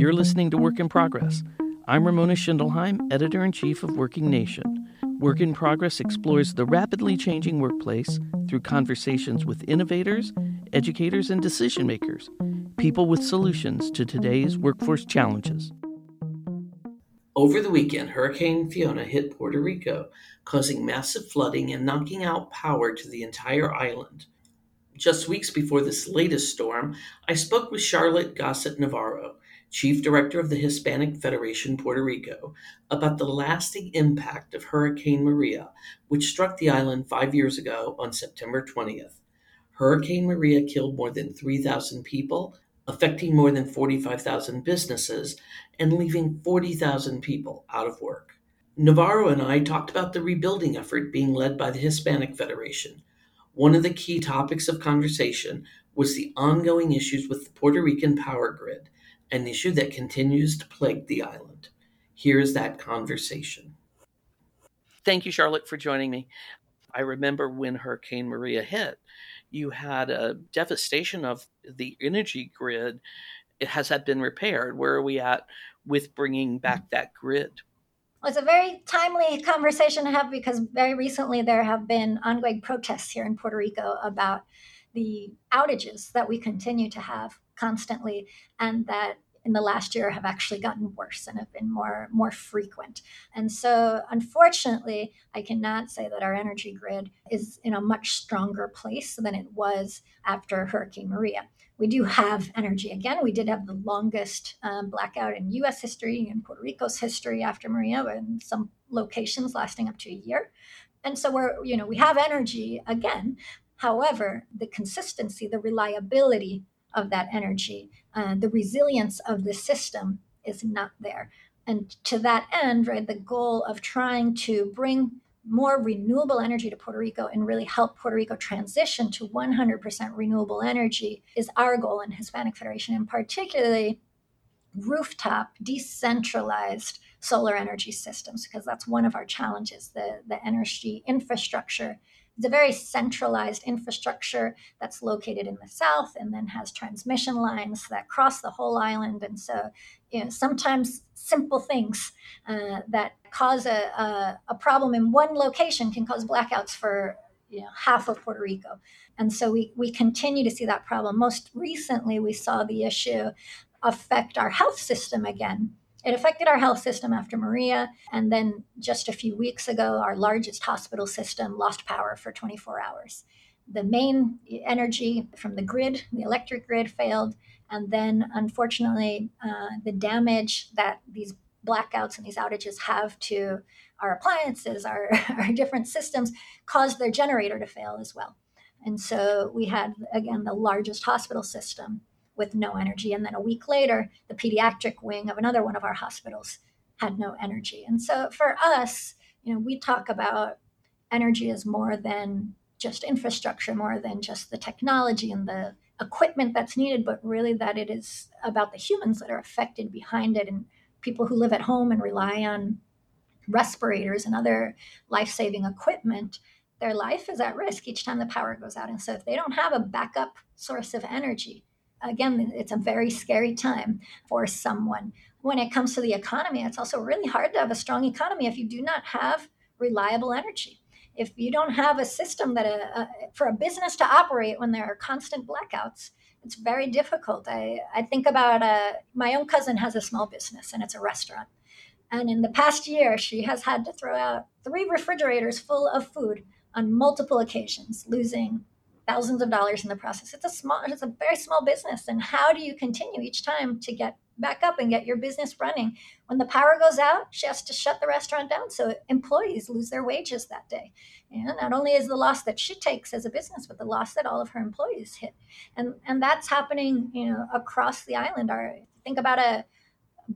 You're listening to Work in Progress. I'm Ramona Schindelheim, editor in chief of Working Nation. Work in Progress explores the rapidly changing workplace through conversations with innovators, educators, and decision makers, people with solutions to today's workforce challenges. Over the weekend, Hurricane Fiona hit Puerto Rico, causing massive flooding and knocking out power to the entire island. Just weeks before this latest storm, I spoke with Charlotte Gossett Navarro, Chief Director of the Hispanic Federation Puerto Rico, about the lasting impact of Hurricane Maria, which struck the island five years ago on September 20th. Hurricane Maria killed more than 3,000 people, affecting more than 45,000 businesses, and leaving 40,000 people out of work. Navarro and I talked about the rebuilding effort being led by the Hispanic Federation. One of the key topics of conversation was the ongoing issues with the Puerto Rican power grid an issue that continues to plague the island. Here's that conversation. Thank you, Charlotte, for joining me. I remember when Hurricane Maria hit, you had a devastation of the energy grid. Has that been repaired? Where are we at with bringing back that grid? Well, it's a very timely conversation to have because very recently there have been ongoing protests here in Puerto Rico about the outages that we continue to have constantly and that in the last year have actually gotten worse and have been more more frequent. And so unfortunately, I cannot say that our energy grid is in a much stronger place than it was after Hurricane Maria. We do have energy again. We did have the longest um, blackout in US history and Puerto Rico's history after Maria, in some locations lasting up to a year. And so we're, you know, we have energy again. However, the consistency, the reliability of that energy. Uh, the resilience of the system is not there. And to that end, right, the goal of trying to bring more renewable energy to Puerto Rico and really help Puerto Rico transition to 100% renewable energy is our goal in Hispanic Federation, and particularly rooftop, decentralized solar energy systems, because that's one of our challenges. The, the energy infrastructure it's a very centralized infrastructure that's located in the south and then has transmission lines that cross the whole island. And so, you know, sometimes simple things uh, that cause a, a, a problem in one location can cause blackouts for you know, half of Puerto Rico. And so we, we continue to see that problem. Most recently, we saw the issue affect our health system again it affected our health system after Maria. And then just a few weeks ago, our largest hospital system lost power for 24 hours. The main energy from the grid, the electric grid, failed. And then, unfortunately, uh, the damage that these blackouts and these outages have to our appliances, our, our different systems, caused their generator to fail as well. And so we had, again, the largest hospital system with no energy. And then a week later, the pediatric wing of another one of our hospitals had no energy. And so for us, you know, we talk about energy as more than just infrastructure, more than just the technology and the equipment that's needed, but really that it is about the humans that are affected behind it and people who live at home and rely on respirators and other life saving equipment. Their life is at risk each time the power goes out. And so, if they don't have a backup source of energy, again, it's a very scary time for someone. When it comes to the economy, it's also really hard to have a strong economy if you do not have reliable energy. If you don't have a system that a, uh, a, uh, for a business to operate when there are constant blackouts, it's very difficult. I, I think about uh, my own cousin has a small business and it's a restaurant. And in the past year, she has had to throw out three refrigerators full of food on multiple occasions, losing thousands of dollars in the process. It's a small, it's a very small business. And how do you continue each time to get back up and get your business running? When the power goes out, she has to shut the restaurant down. So employees lose their wages that day. And not only is the loss that she takes as a business, but the loss that all of her employees hit. And and that's happening, you know, across the island. Our think about a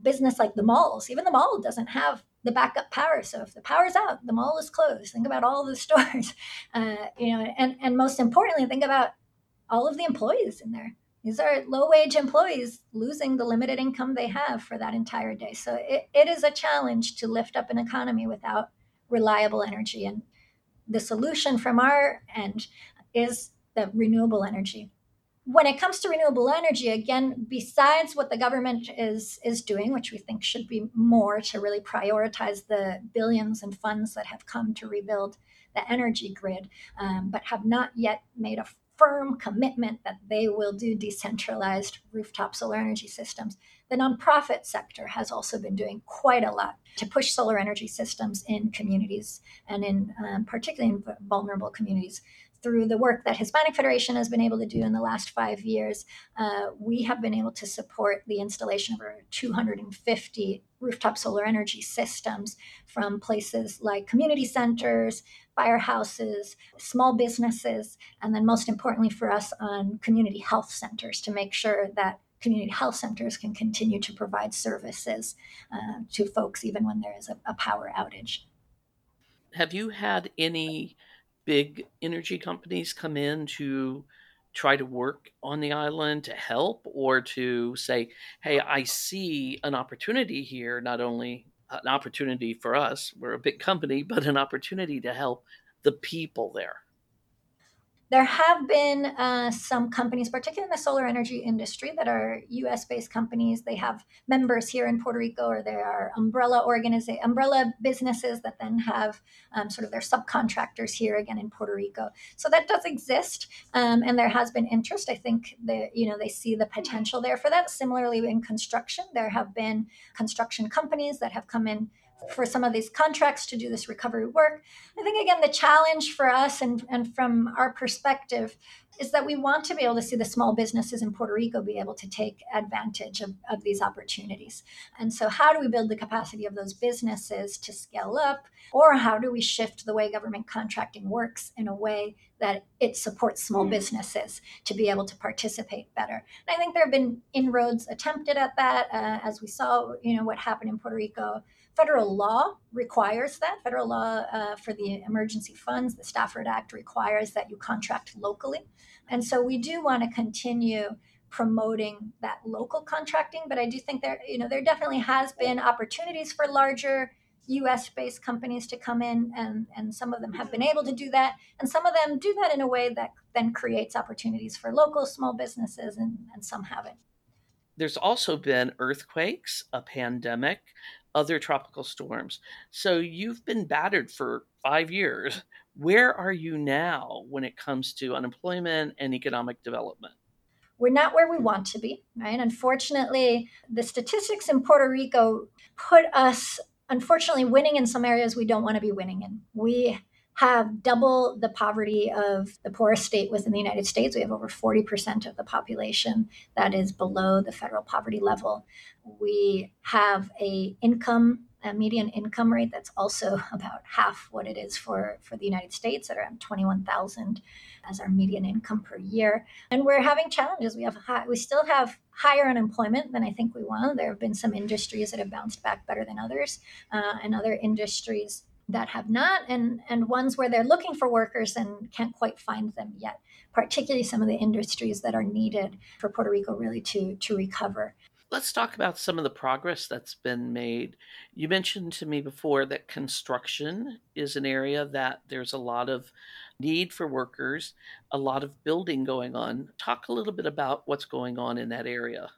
business like the malls. Even the mall doesn't have the backup power. So if the power's out, the mall is closed. Think about all the stores, uh, you know, and and most importantly, think about all of the employees in there. These are low wage employees losing the limited income they have for that entire day. So it, it is a challenge to lift up an economy without reliable energy. And the solution from our end is the renewable energy when it comes to renewable energy again besides what the government is is doing which we think should be more to really prioritize the billions and funds that have come to rebuild the energy grid um, but have not yet made a firm commitment that they will do decentralized rooftop solar energy systems. The nonprofit sector has also been doing quite a lot to push solar energy systems in communities and in um, particularly in vulnerable communities through the work that Hispanic Federation has been able to do in the last five years, uh, we have been able to support the installation of over 250 rooftop solar energy systems from places like community centers, firehouses, small businesses, and then most importantly for us on community health centers to make sure that community health centers can continue to provide services uh, to folks even when there is a, a power outage. Have you had any big energy companies come in to try to work on the island to help or to say, hey, I see an opportunity here, not only an opportunity for us, we're a big company, but an opportunity to help the people there? There have been uh, some companies, particularly in the solar energy industry, that are U.S. based companies. They have members here in Puerto Rico, or there are umbrella organiza- umbrella businesses that then have um, sort of their subcontractors here again in Puerto Rico. So that does exist, um, and there has been interest. I think that you know they see the potential there for that. Similarly, in construction, there have been construction companies that have come in for some of these contracts to do this recovery work. I think, again, the challenge for us and, and from our perspective is that we want to be able to see the small businesses in Puerto Rico be able to take advantage of, of these opportunities. And so, how do we build the capacity of those businesses to scale up? Or how do we shift the way government contracting works in a way that it supports small businesses to be able to participate better? And I think there have been inroads attempted at that, uh, as we saw, you know, what happened in Puerto Rico Federal law requires that. Federal law uh, for the emergency funds, the Stafford Act requires that you contract locally. And so we do want to continue promoting that local contracting, but I do think there, you know, there definitely has been opportunities for larger US based companies to come in, and, and some of them have been able to do that. And some of them do that in a way that then creates opportunities for local small businesses, and, and some haven't. There's also been earthquakes, a pandemic, other tropical storms. So you've been battered for five years. Where are you now when it comes to unemployment and economic development? We're not where we want to be, right? Unfortunately, the statistics in Puerto Rico put us, unfortunately, winning in some areas we don't want to be winning in. We have double the poverty of the poorest state within the United States. We have over 40% of the population that is below the federal poverty level. We have a income a median income rate that's also about half what it is for, for the United States at around 21,000 as our median income per year. And we're having challenges. We have high, we still have higher unemployment than I think we want. There have been some industries that have bounced back better than others, uh, and other industries that have not and and ones where they're looking for workers and can't quite find them yet particularly some of the industries that are needed for Puerto Rico really to to recover. Let's talk about some of the progress that's been made. You mentioned to me before that construction is an area that there's a lot of need for workers a lot of building going on. Talk a little bit about what's going on in that area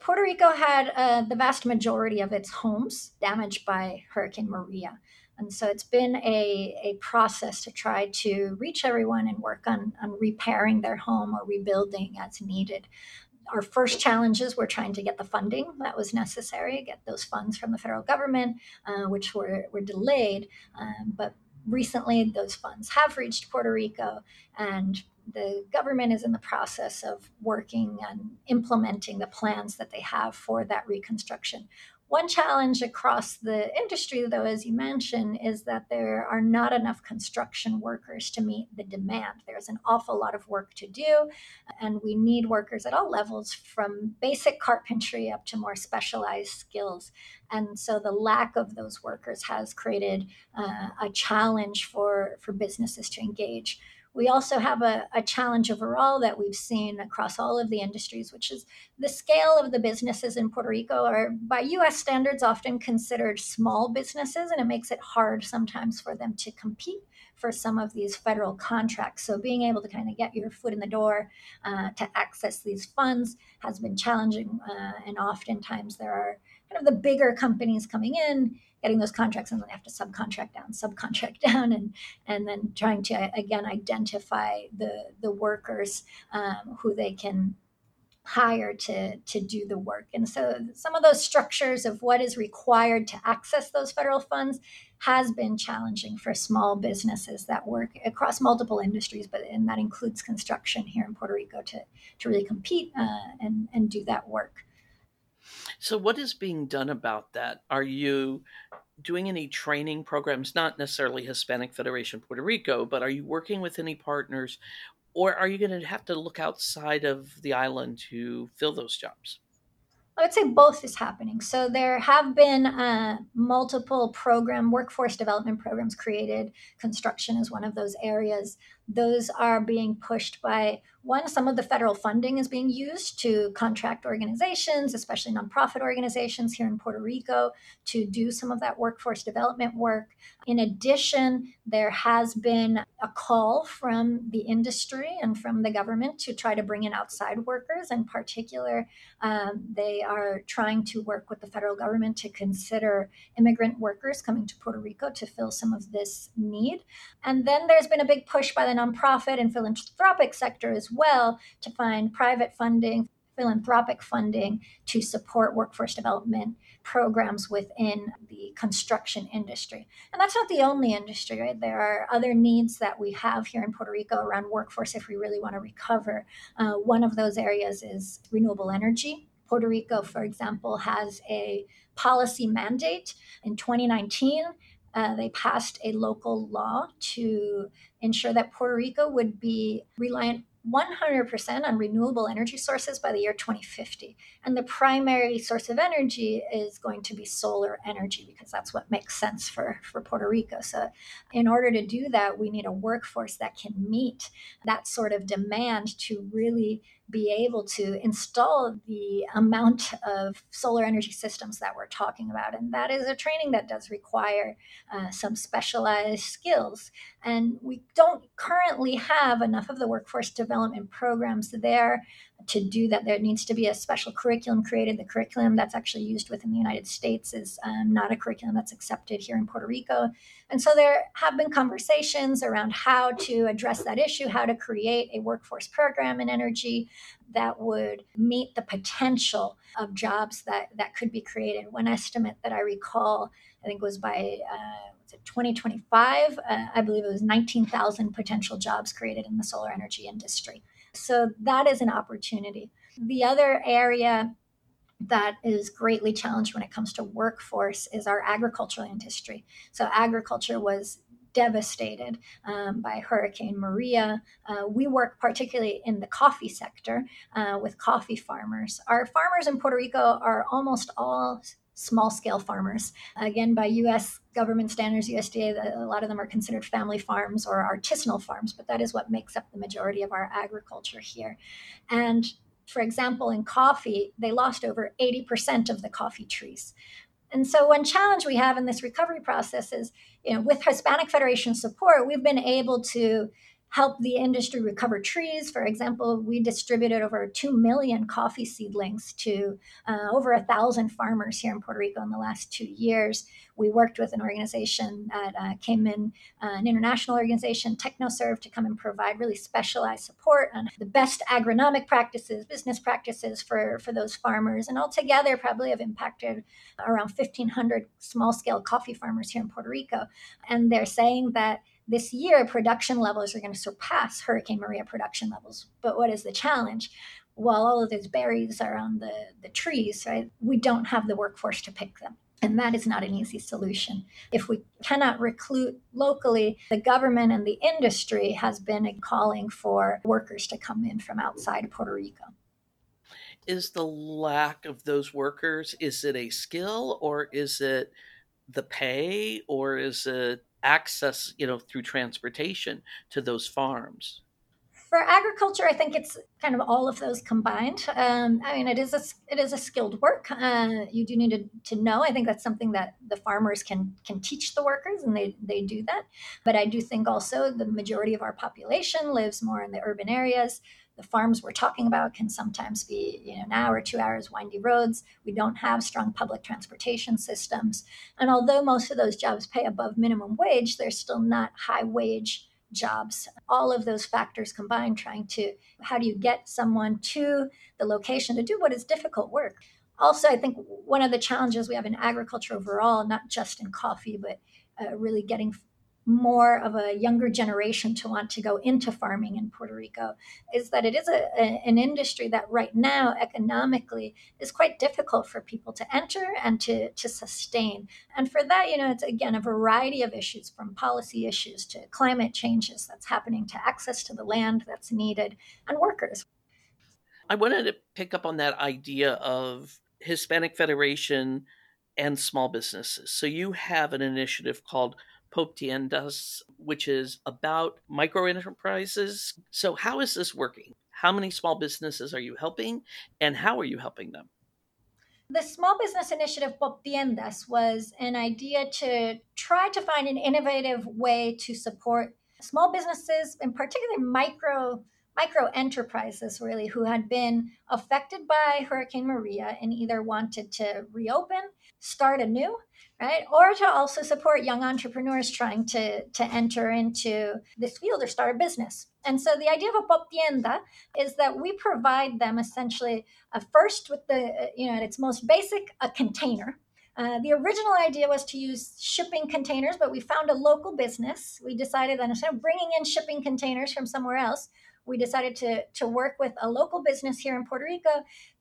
Puerto Rico had uh, the vast majority of its homes damaged by Hurricane Maria. And so it's been a, a process to try to reach everyone and work on, on repairing their home or rebuilding as needed. Our first challenges were trying to get the funding that was necessary, get those funds from the federal government, uh, which were, were delayed. Um, but recently, those funds have reached Puerto Rico, and the government is in the process of working and implementing the plans that they have for that reconstruction. One challenge across the industry, though, as you mentioned, is that there are not enough construction workers to meet the demand. There's an awful lot of work to do, and we need workers at all levels from basic carpentry up to more specialized skills. And so the lack of those workers has created uh, a challenge for, for businesses to engage we also have a, a, challenge overall that we've seen across all of the industries, which is the scale of the businesses in Puerto Rico are, by US standards, often considered small businesses, and it makes it hard sometimes for them to compete for some of these federal contracts. So being able to kind of get your foot in the door uh, to access these funds has been challenging, uh, and oftentimes there are kind of the bigger companies coming in getting those contracts and then they have to subcontract down subcontract down and and then trying to again identify the the workers um, who they can hire to to do the work. And so some of those structures of what is required to access those federal funds has been challenging for small businesses that work across multiple industries but and that includes construction here in puerto rico to to really compete uh, and and do that work so what is being done about that are you doing any training programs not necessarily hispanic federation puerto rico but are you working with any partners or are you going to have to look outside of the island to fill those jobs? I would say both is happening. So there have been uh, multiple program workforce development programs created. Construction is one of those areas. Those are being pushed by one. Some of the federal funding is being used to contract organizations, especially nonprofit organizations here in Puerto Rico, to do some of that workforce development work. In addition, there has been a call from the industry and from the government to try to bring in outside workers. In particular, um, they are trying to work with the federal government to consider immigrant workers coming to Puerto Rico to fill some of this need. And then there's been a big push by the nonprofit and philanthropic sector as well to find private funding philanthropic funding to support workforce development programs within the construction industry. And that's not the only industry, right? There are other needs that we have here in Puerto Rico around workforce if we really want to recover. Uh, one of those areas is renewable energy. Puerto Rico, for example, has a policy mandate in 2019. Uh, they passed a local law to ensure that Puerto Rico would be reliant 100% on renewable energy sources by the year 2050. And the primary source of energy is going to be solar energy because that's what makes sense for, for Puerto Rico. So, in order to do that, we need a workforce that can meet that sort of demand to really be able to install the amount of solar energy systems that we're talking about. And that is a training that does require uh, some specialized skills. And we don't currently have enough of the workforce development programs there to do that, there needs to be a special curriculum created. The curriculum that's actually used within the United States is um, not a curriculum that's accepted here in Puerto Rico. And so there have been conversations around how to address that issue, how to create a workforce program in energy that would meet the potential of jobs that, that could be created. One estimate that I recall, I think was by uh, 2025, uh, I believe it was 19,000 potential jobs created in the solar energy industry. So that is an opportunity. The other area that is greatly challenged when it comes to workforce is our agricultural industry. So agriculture was devastated um, by Hurricane Maria. Uh, we work particularly in the coffee sector uh, with coffee farmers. Our farmers in Puerto Rico are almost all small scale farmers. Again, by US government standards, USDA, a lot of them are considered family farms or artisanal farms, but that is what makes up the majority of our agriculture here. And for example, in coffee, they lost over 80% of the coffee trees. And so, one challenge we have in this recovery process is, you know, with Hispanic Federation support, we've been able to help the industry recover trees. For example, we distributed over 2 million coffee seedlings to uh, over a thousand farmers here in Puerto Rico in the last two years. We worked with an organization that uh, came in, uh, an international organization, TechnoServe, to come and provide really specialized support on the best agronomic practices, business practices for, for those farmers. And altogether, probably have impacted around 1,500 small scale coffee farmers here in Puerto Rico. And they're saying that this year production levels are going to surpass Hurricane Maria production levels. But what is the challenge? While all of those berries are on the, the trees, right, we don't have the workforce to pick them. And that is not an easy solution. If we cannot recruit locally, the government and the industry has been calling for workers to come in from outside Puerto Rico. Is the lack of those workers, is it a skill or is it the pay or is it access, you know, through transportation to those farms? for agriculture, I think it's kind of all of those combined. Um, I mean, it is a it is a skilled work. Uh, you do need to, to know. I think that's something that the farmers can can teach the workers, and they they do that. But I do think also the majority of our population lives more in the urban areas. The farms we're talking about can sometimes be you know an hour, two hours, windy roads. We don't have strong public transportation systems, and although most of those jobs pay above minimum wage, they're still not high wage jobs. All of those factors combined, trying to how do you get someone to the location to do what is difficult work? Also, I think one of the challenges we have in agriculture overall, not just in coffee, but uh, really getting more of a younger generation to want to go into farming in Puerto Rico is that it is a, a, an industry that right now economically is quite difficult for people to enter and to, to sustain. And for that, you know, it's again a variety of issues from policy issues to climate changes that's happening to access to the land that's needed and workers. I wanted to pick up on that idea of Hispanic Federation and small businesses. So you have an initiative called Poptiendas, which is about micro enterprises. So, how is this working? How many small businesses are you helping, and how are you helping them? The Small Business Initiative Poptiendas was an idea to try to find an innovative way to support small businesses, in particular micro micro enterprises really who had been affected by Hurricane Maria and either wanted to reopen, start anew, right? Or to also support young entrepreneurs trying to, to enter into this field or start a business. And so the idea of a pop tienda is that we provide them essentially a first with the, you know, at its most basic, a container. Uh, the original idea was to use shipping containers, but we found a local business. We decided that instead of bringing in shipping containers from somewhere else, we decided to, to work with a local business here in Puerto Rico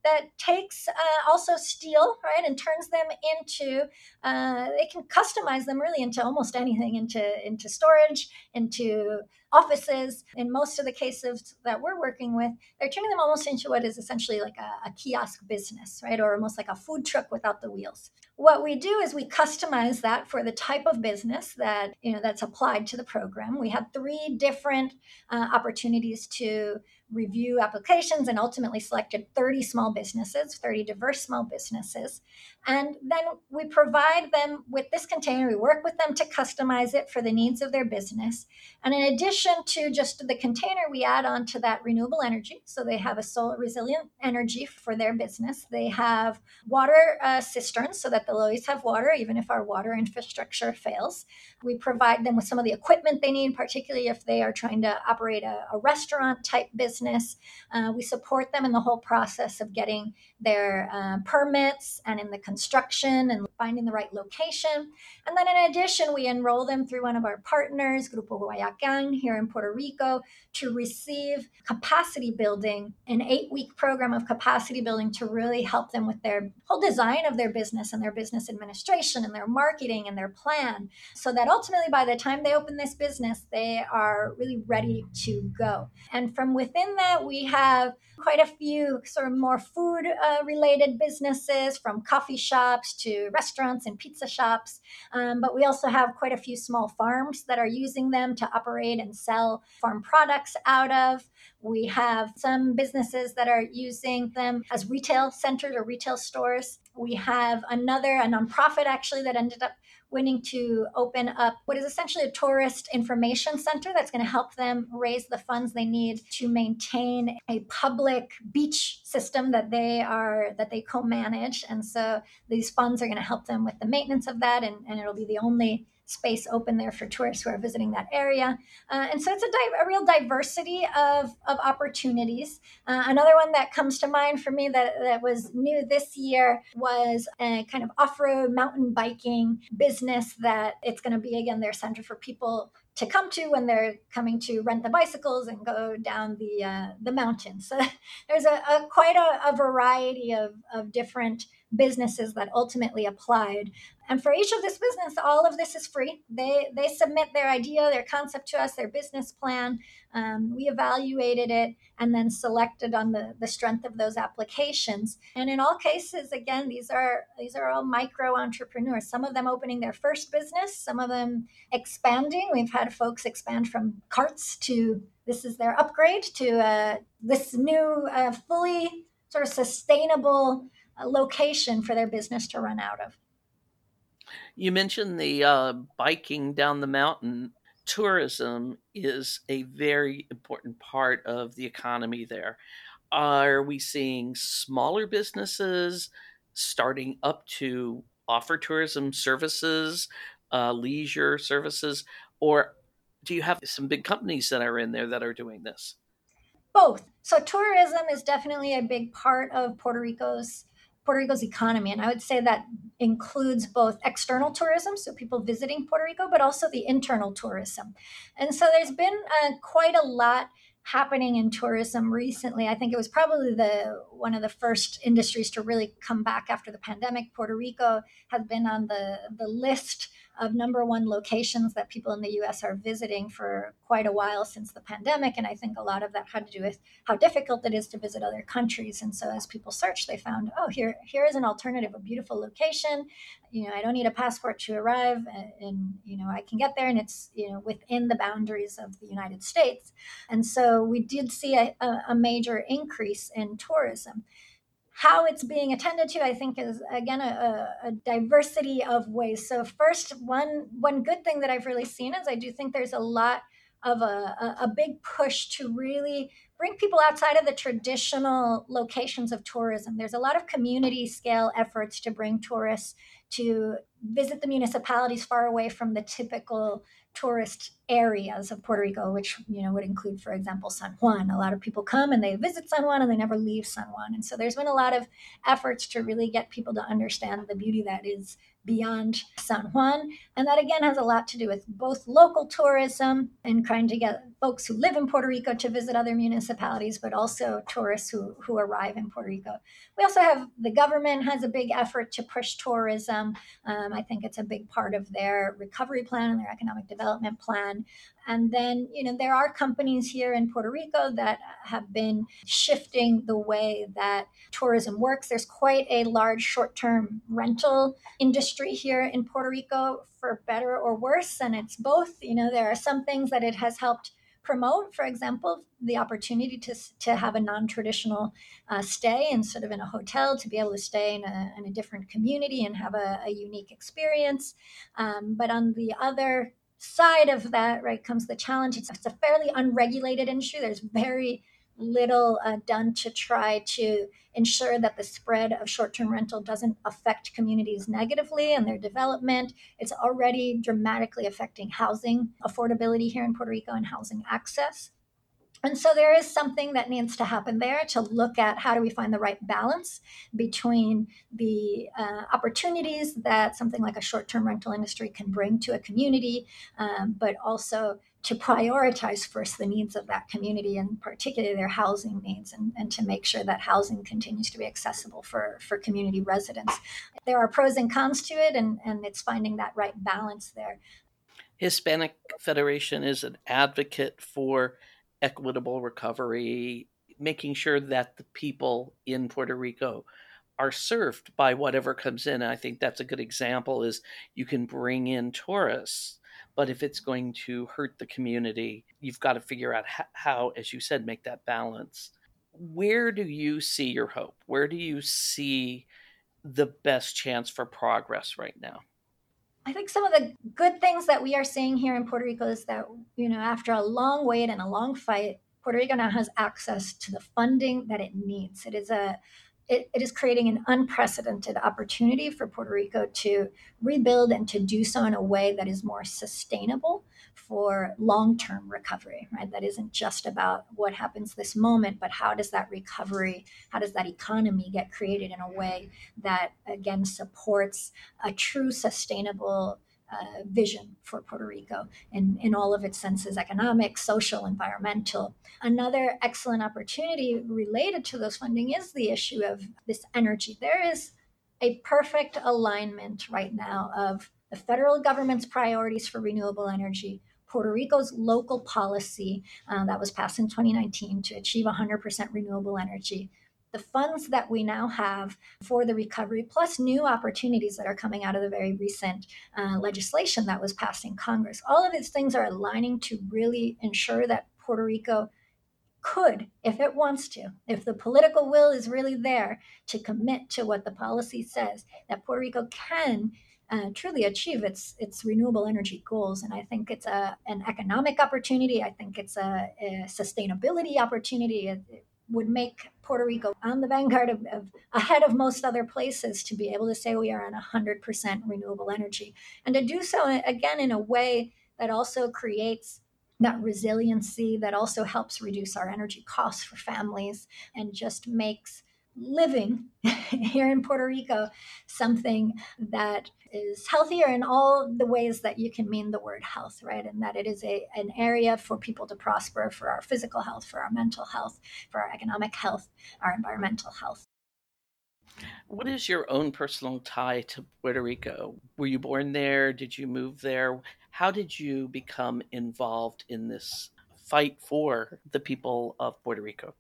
that takes uh, also steel, right, and turns them into, uh, they can customize them really into almost anything, into, into storage, into offices. In most of the cases that we're working with, they're turning them almost into what is essentially like a, a kiosk business, right, or almost like a food truck without the wheels. What we do is we customize that for the type of business that you know that's applied to the program. We had three different uh, opportunities to review applications and ultimately selected 30 small businesses, 30 diverse small businesses. And then we provide them with this container. We work with them to customize it for the needs of their business. And in addition to just the container, we add on to that renewable energy. So they have a solar resilient energy for their business. They have water uh, cisterns so that they'll always have water, even if our water infrastructure fails. We provide them with some of the equipment they need, particularly if they are trying to operate a, a restaurant type business. Uh, we support them in the whole process of getting their uh, permits and in the construction and finding the right location. And then in addition, we enroll them through one of our partners, Grupo Guayacán, here in Puerto Rico, to receive capacity building, an eight week program of capacity building to really help them with their whole design of their business and their business administration and their marketing and their plan. So that ultimately, by the time they open this business, they are really ready to go. And from within that, we have quite a few sort of more food uh, related businesses from coffee shops to restaurants and pizza shops. Um, but we also have quite a few small farms that are using them to operate and sell farm products out of. We have some businesses that are using them as retail centers or retail stores. We have another, a nonprofit actually, that ended up winning to open up what is essentially a tourist information center that's going to help them raise the funds they need to maintain a public beach system that they are that they co-manage. And so these funds are going to help them with the maintenance of that and, and it'll be the only space open there for tourists who are visiting that area. Uh, and so it's a, di- a, real diversity of, of opportunities. Uh, another one that comes to mind for me that, that was new this year was a kind of off road mountain biking business that it's going to be, again, their center for people to come to when they're coming to rent the bicycles and go down the uh, the mountains. So there's a, a quite a, a, variety of, of different businesses that ultimately applied. And for each of this business, all of this is free. They they submit their idea, their concept to us, their business plan. Um, we evaluated it and then selected on the, the strength of those applications. And in all cases, again, these are these are all micro entrepreneurs. Some of them opening their first business, some of them expanding. We've had folks expand from carts to this is their upgrade to uh, this new, uh, fully sort of sustainable location for their business to run out of. You mentioned the uh, biking down the mountain. Tourism is a very important part of the economy there. Are we seeing smaller businesses starting up to offer tourism services, uh, leisure services, or do you have some big companies that are in there that are doing this? Both. So tourism is definitely a big part of Puerto Rico's Puerto Rico's economy, and I would say that includes both external tourism, so people visiting Puerto Rico, but also the internal tourism. And so there's been uh, quite a lot happening in tourism recently. I think it was probably the one of the first industries to really come back after the pandemic. Puerto Rico has been on the the list of number one locations that people in the US are visiting for quite a while since the pandemic. And I think a lot of that had to do with how difficult it is to visit other countries. And so as people searched, they found, oh, here, here is an alternative, a beautiful location. You know, I don't need a passport to arrive and, you know, I can get there and it's, you know, within the boundaries of the United States. And so we did see a, a major increase in tourism how it's being attended to, I think, is again a, a, diversity of ways. So, first, one one good thing that I've really seen is I do think there's a lot of a, a big push to really bring people outside of the traditional locations of tourism. There's a lot of community scale efforts to bring tourists to visit the municipalities far away from the typical tourist areas of Puerto Rico, which you know would include, for example, San Juan. A lot of people come and they visit San Juan and they never leave San Juan. And so there's been a lot of efforts to really get people to understand the beauty that is beyond San Juan. And that again has a lot to do with both local tourism and trying to get folks who live in Puerto Rico to visit other municipalities, but also tourists who, who arrive in Puerto Rico. We also have the government has a big effort to push tourism. Um, I think it's a big part of their recovery plan and their economic development plan. And then, you know, there are companies here in Puerto Rico that have been shifting the way that tourism works. There's quite a large short term rental industry here in Puerto Rico, for better or worse. And it's both. You know, there are some things that it has helped promote, for example, the opportunity to, to have a non traditional uh, stay instead of in a hotel, to be able to stay in a, in a different community and have a, a unique experience. Um, but on the other side of that, right, comes the challenge. It's, it's a fairly unregulated industry. There's very little uh, done to try to ensure that the spread of short term rental doesn't affect communities negatively and their development. It's already dramatically affecting housing affordability here in Puerto Rico and housing access. And so there is something that needs to happen there to look at how do we find the right balance between the uh, opportunities that something like a short term rental industry can bring to a community, um, but also to prioritize first the needs of that community and particularly their housing needs and, and to make sure that housing continues to be accessible for, for community residents. There are pros and cons to it, and, and it's finding that right balance there. Hispanic Federation is an advocate for equitable recovery, making sure that the people in Puerto Rico are served by whatever comes in. And I think that's a good example is you can bring in tourists, but if it's going to hurt the community, you've got to figure out how, as you said, make that balance. Where do you see your hope? Where do you see the best chance for progress right now? I think some of the good things that we are seeing here in Puerto Rico is that, you know, after a long wait and a long fight, Puerto Rico now has access to the funding that it needs. It is a it, it is creating an unprecedented opportunity for Puerto Rico to rebuild and to do so in a way that is more sustainable for long-term recovery right that isn't just about what happens this moment but how does that recovery how does that economy get created in a way that again supports a true sustainable uh, vision for Puerto Rico in, in all of its senses economic, social, environmental. Another excellent opportunity related to those funding is the issue of this energy. There is a perfect alignment right now of the federal government's priorities for renewable energy, Puerto Rico's local policy uh, that was passed in 2019 to achieve 100% renewable energy, the funds that we now have for the recovery, plus new opportunities that are coming out of the very recent uh, legislation that was passed in Congress. All of these things are aligning to really ensure that Puerto Rico could, if it wants to, if the political will is really there to commit to what the policy says, that Puerto Rico can uh, truly achieve its its renewable energy goals. And I think it's a an economic opportunity. I think it's a, a sustainability opportunity. It, it, would make Puerto Rico on the vanguard of, of, ahead of most other places to be able to say we are on 100% renewable energy and to do so again in a way that also creates that resiliency that also helps reduce our energy costs for families and just makes living here in Puerto Rico something that is healthier in all the ways that you can mean the word health, right? And that it is a, an area for people to prosper for our physical health, for our mental health, for our economic health, our environmental health. What is your own personal tie to Puerto Rico? Were you born there? Did you move there? How did you become involved in this fight for the people of Puerto Rico?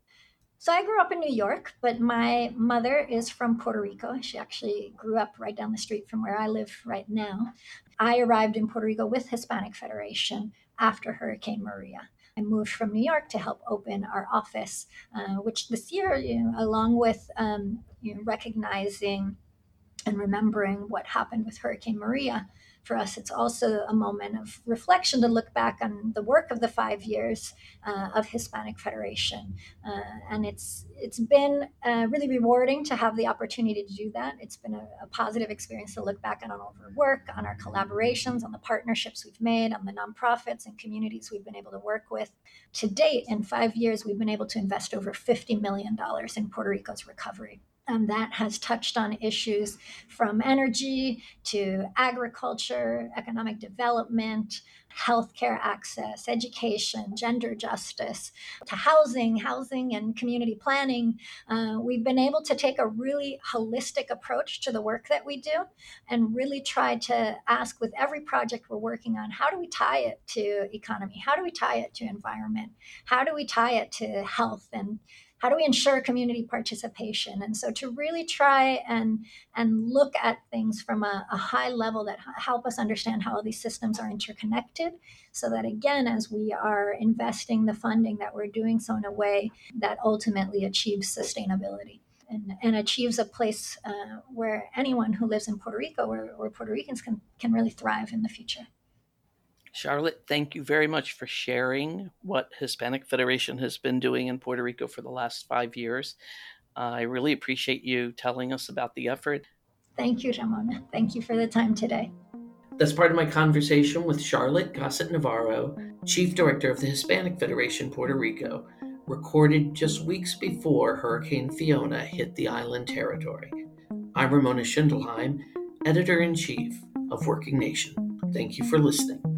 So I grew up in New York, but my mother is from Puerto Rico. She actually grew up right down the street from where I live right now. I arrived in Puerto Rico with Hispanic Federation after Hurricane Maria. I moved from New York to help open our office, uh, which this year, you know, along with um, you know, recognizing and remembering what happened with Hurricane Maria, for us, it's also a moment of reflection to look back on the work of the five years uh, of Hispanic Federation, uh, and it's it's been uh, really rewarding to have the opportunity to do that. It's been a, a, positive experience to look back on all of our work, on our collaborations, on the partnerships we've made, on the nonprofits and communities we've been able to work with. To date, in five years, we've been able to invest over fifty million dollars in Puerto Rico's recovery. And that has touched on issues from energy to agriculture, economic development, healthcare access, education, gender justice, to housing, housing and community planning. Uh, we've been able to take a really holistic approach to the work that we do and really try to ask with every project we're working on how do we tie it to economy? How do we tie it to environment? How do we tie it to health and how do we ensure community participation and so to really try and and look at things from a, a high level that help us understand how all these systems are interconnected so that again as we are investing the funding that we're doing so in a way that ultimately achieves sustainability and, and achieves a place uh, where anyone who lives in Puerto Rico or, or Puerto Ricans can, can really thrive in the future. Charlotte, thank you very much for sharing what Hispanic Federation has been doing in Puerto Rico for the last five years. Uh, I really appreciate you telling us about the effort. Thank you, Ramona. Thank you for the time today. That's part of my conversation with Charlotte Gossett Navarro, Chief Director of the Hispanic Federation Puerto Rico, recorded just weeks before Hurricane Fiona hit the island territory. I'm Ramona Schindelheim, Editor in Chief of Working Nation. Thank you for listening.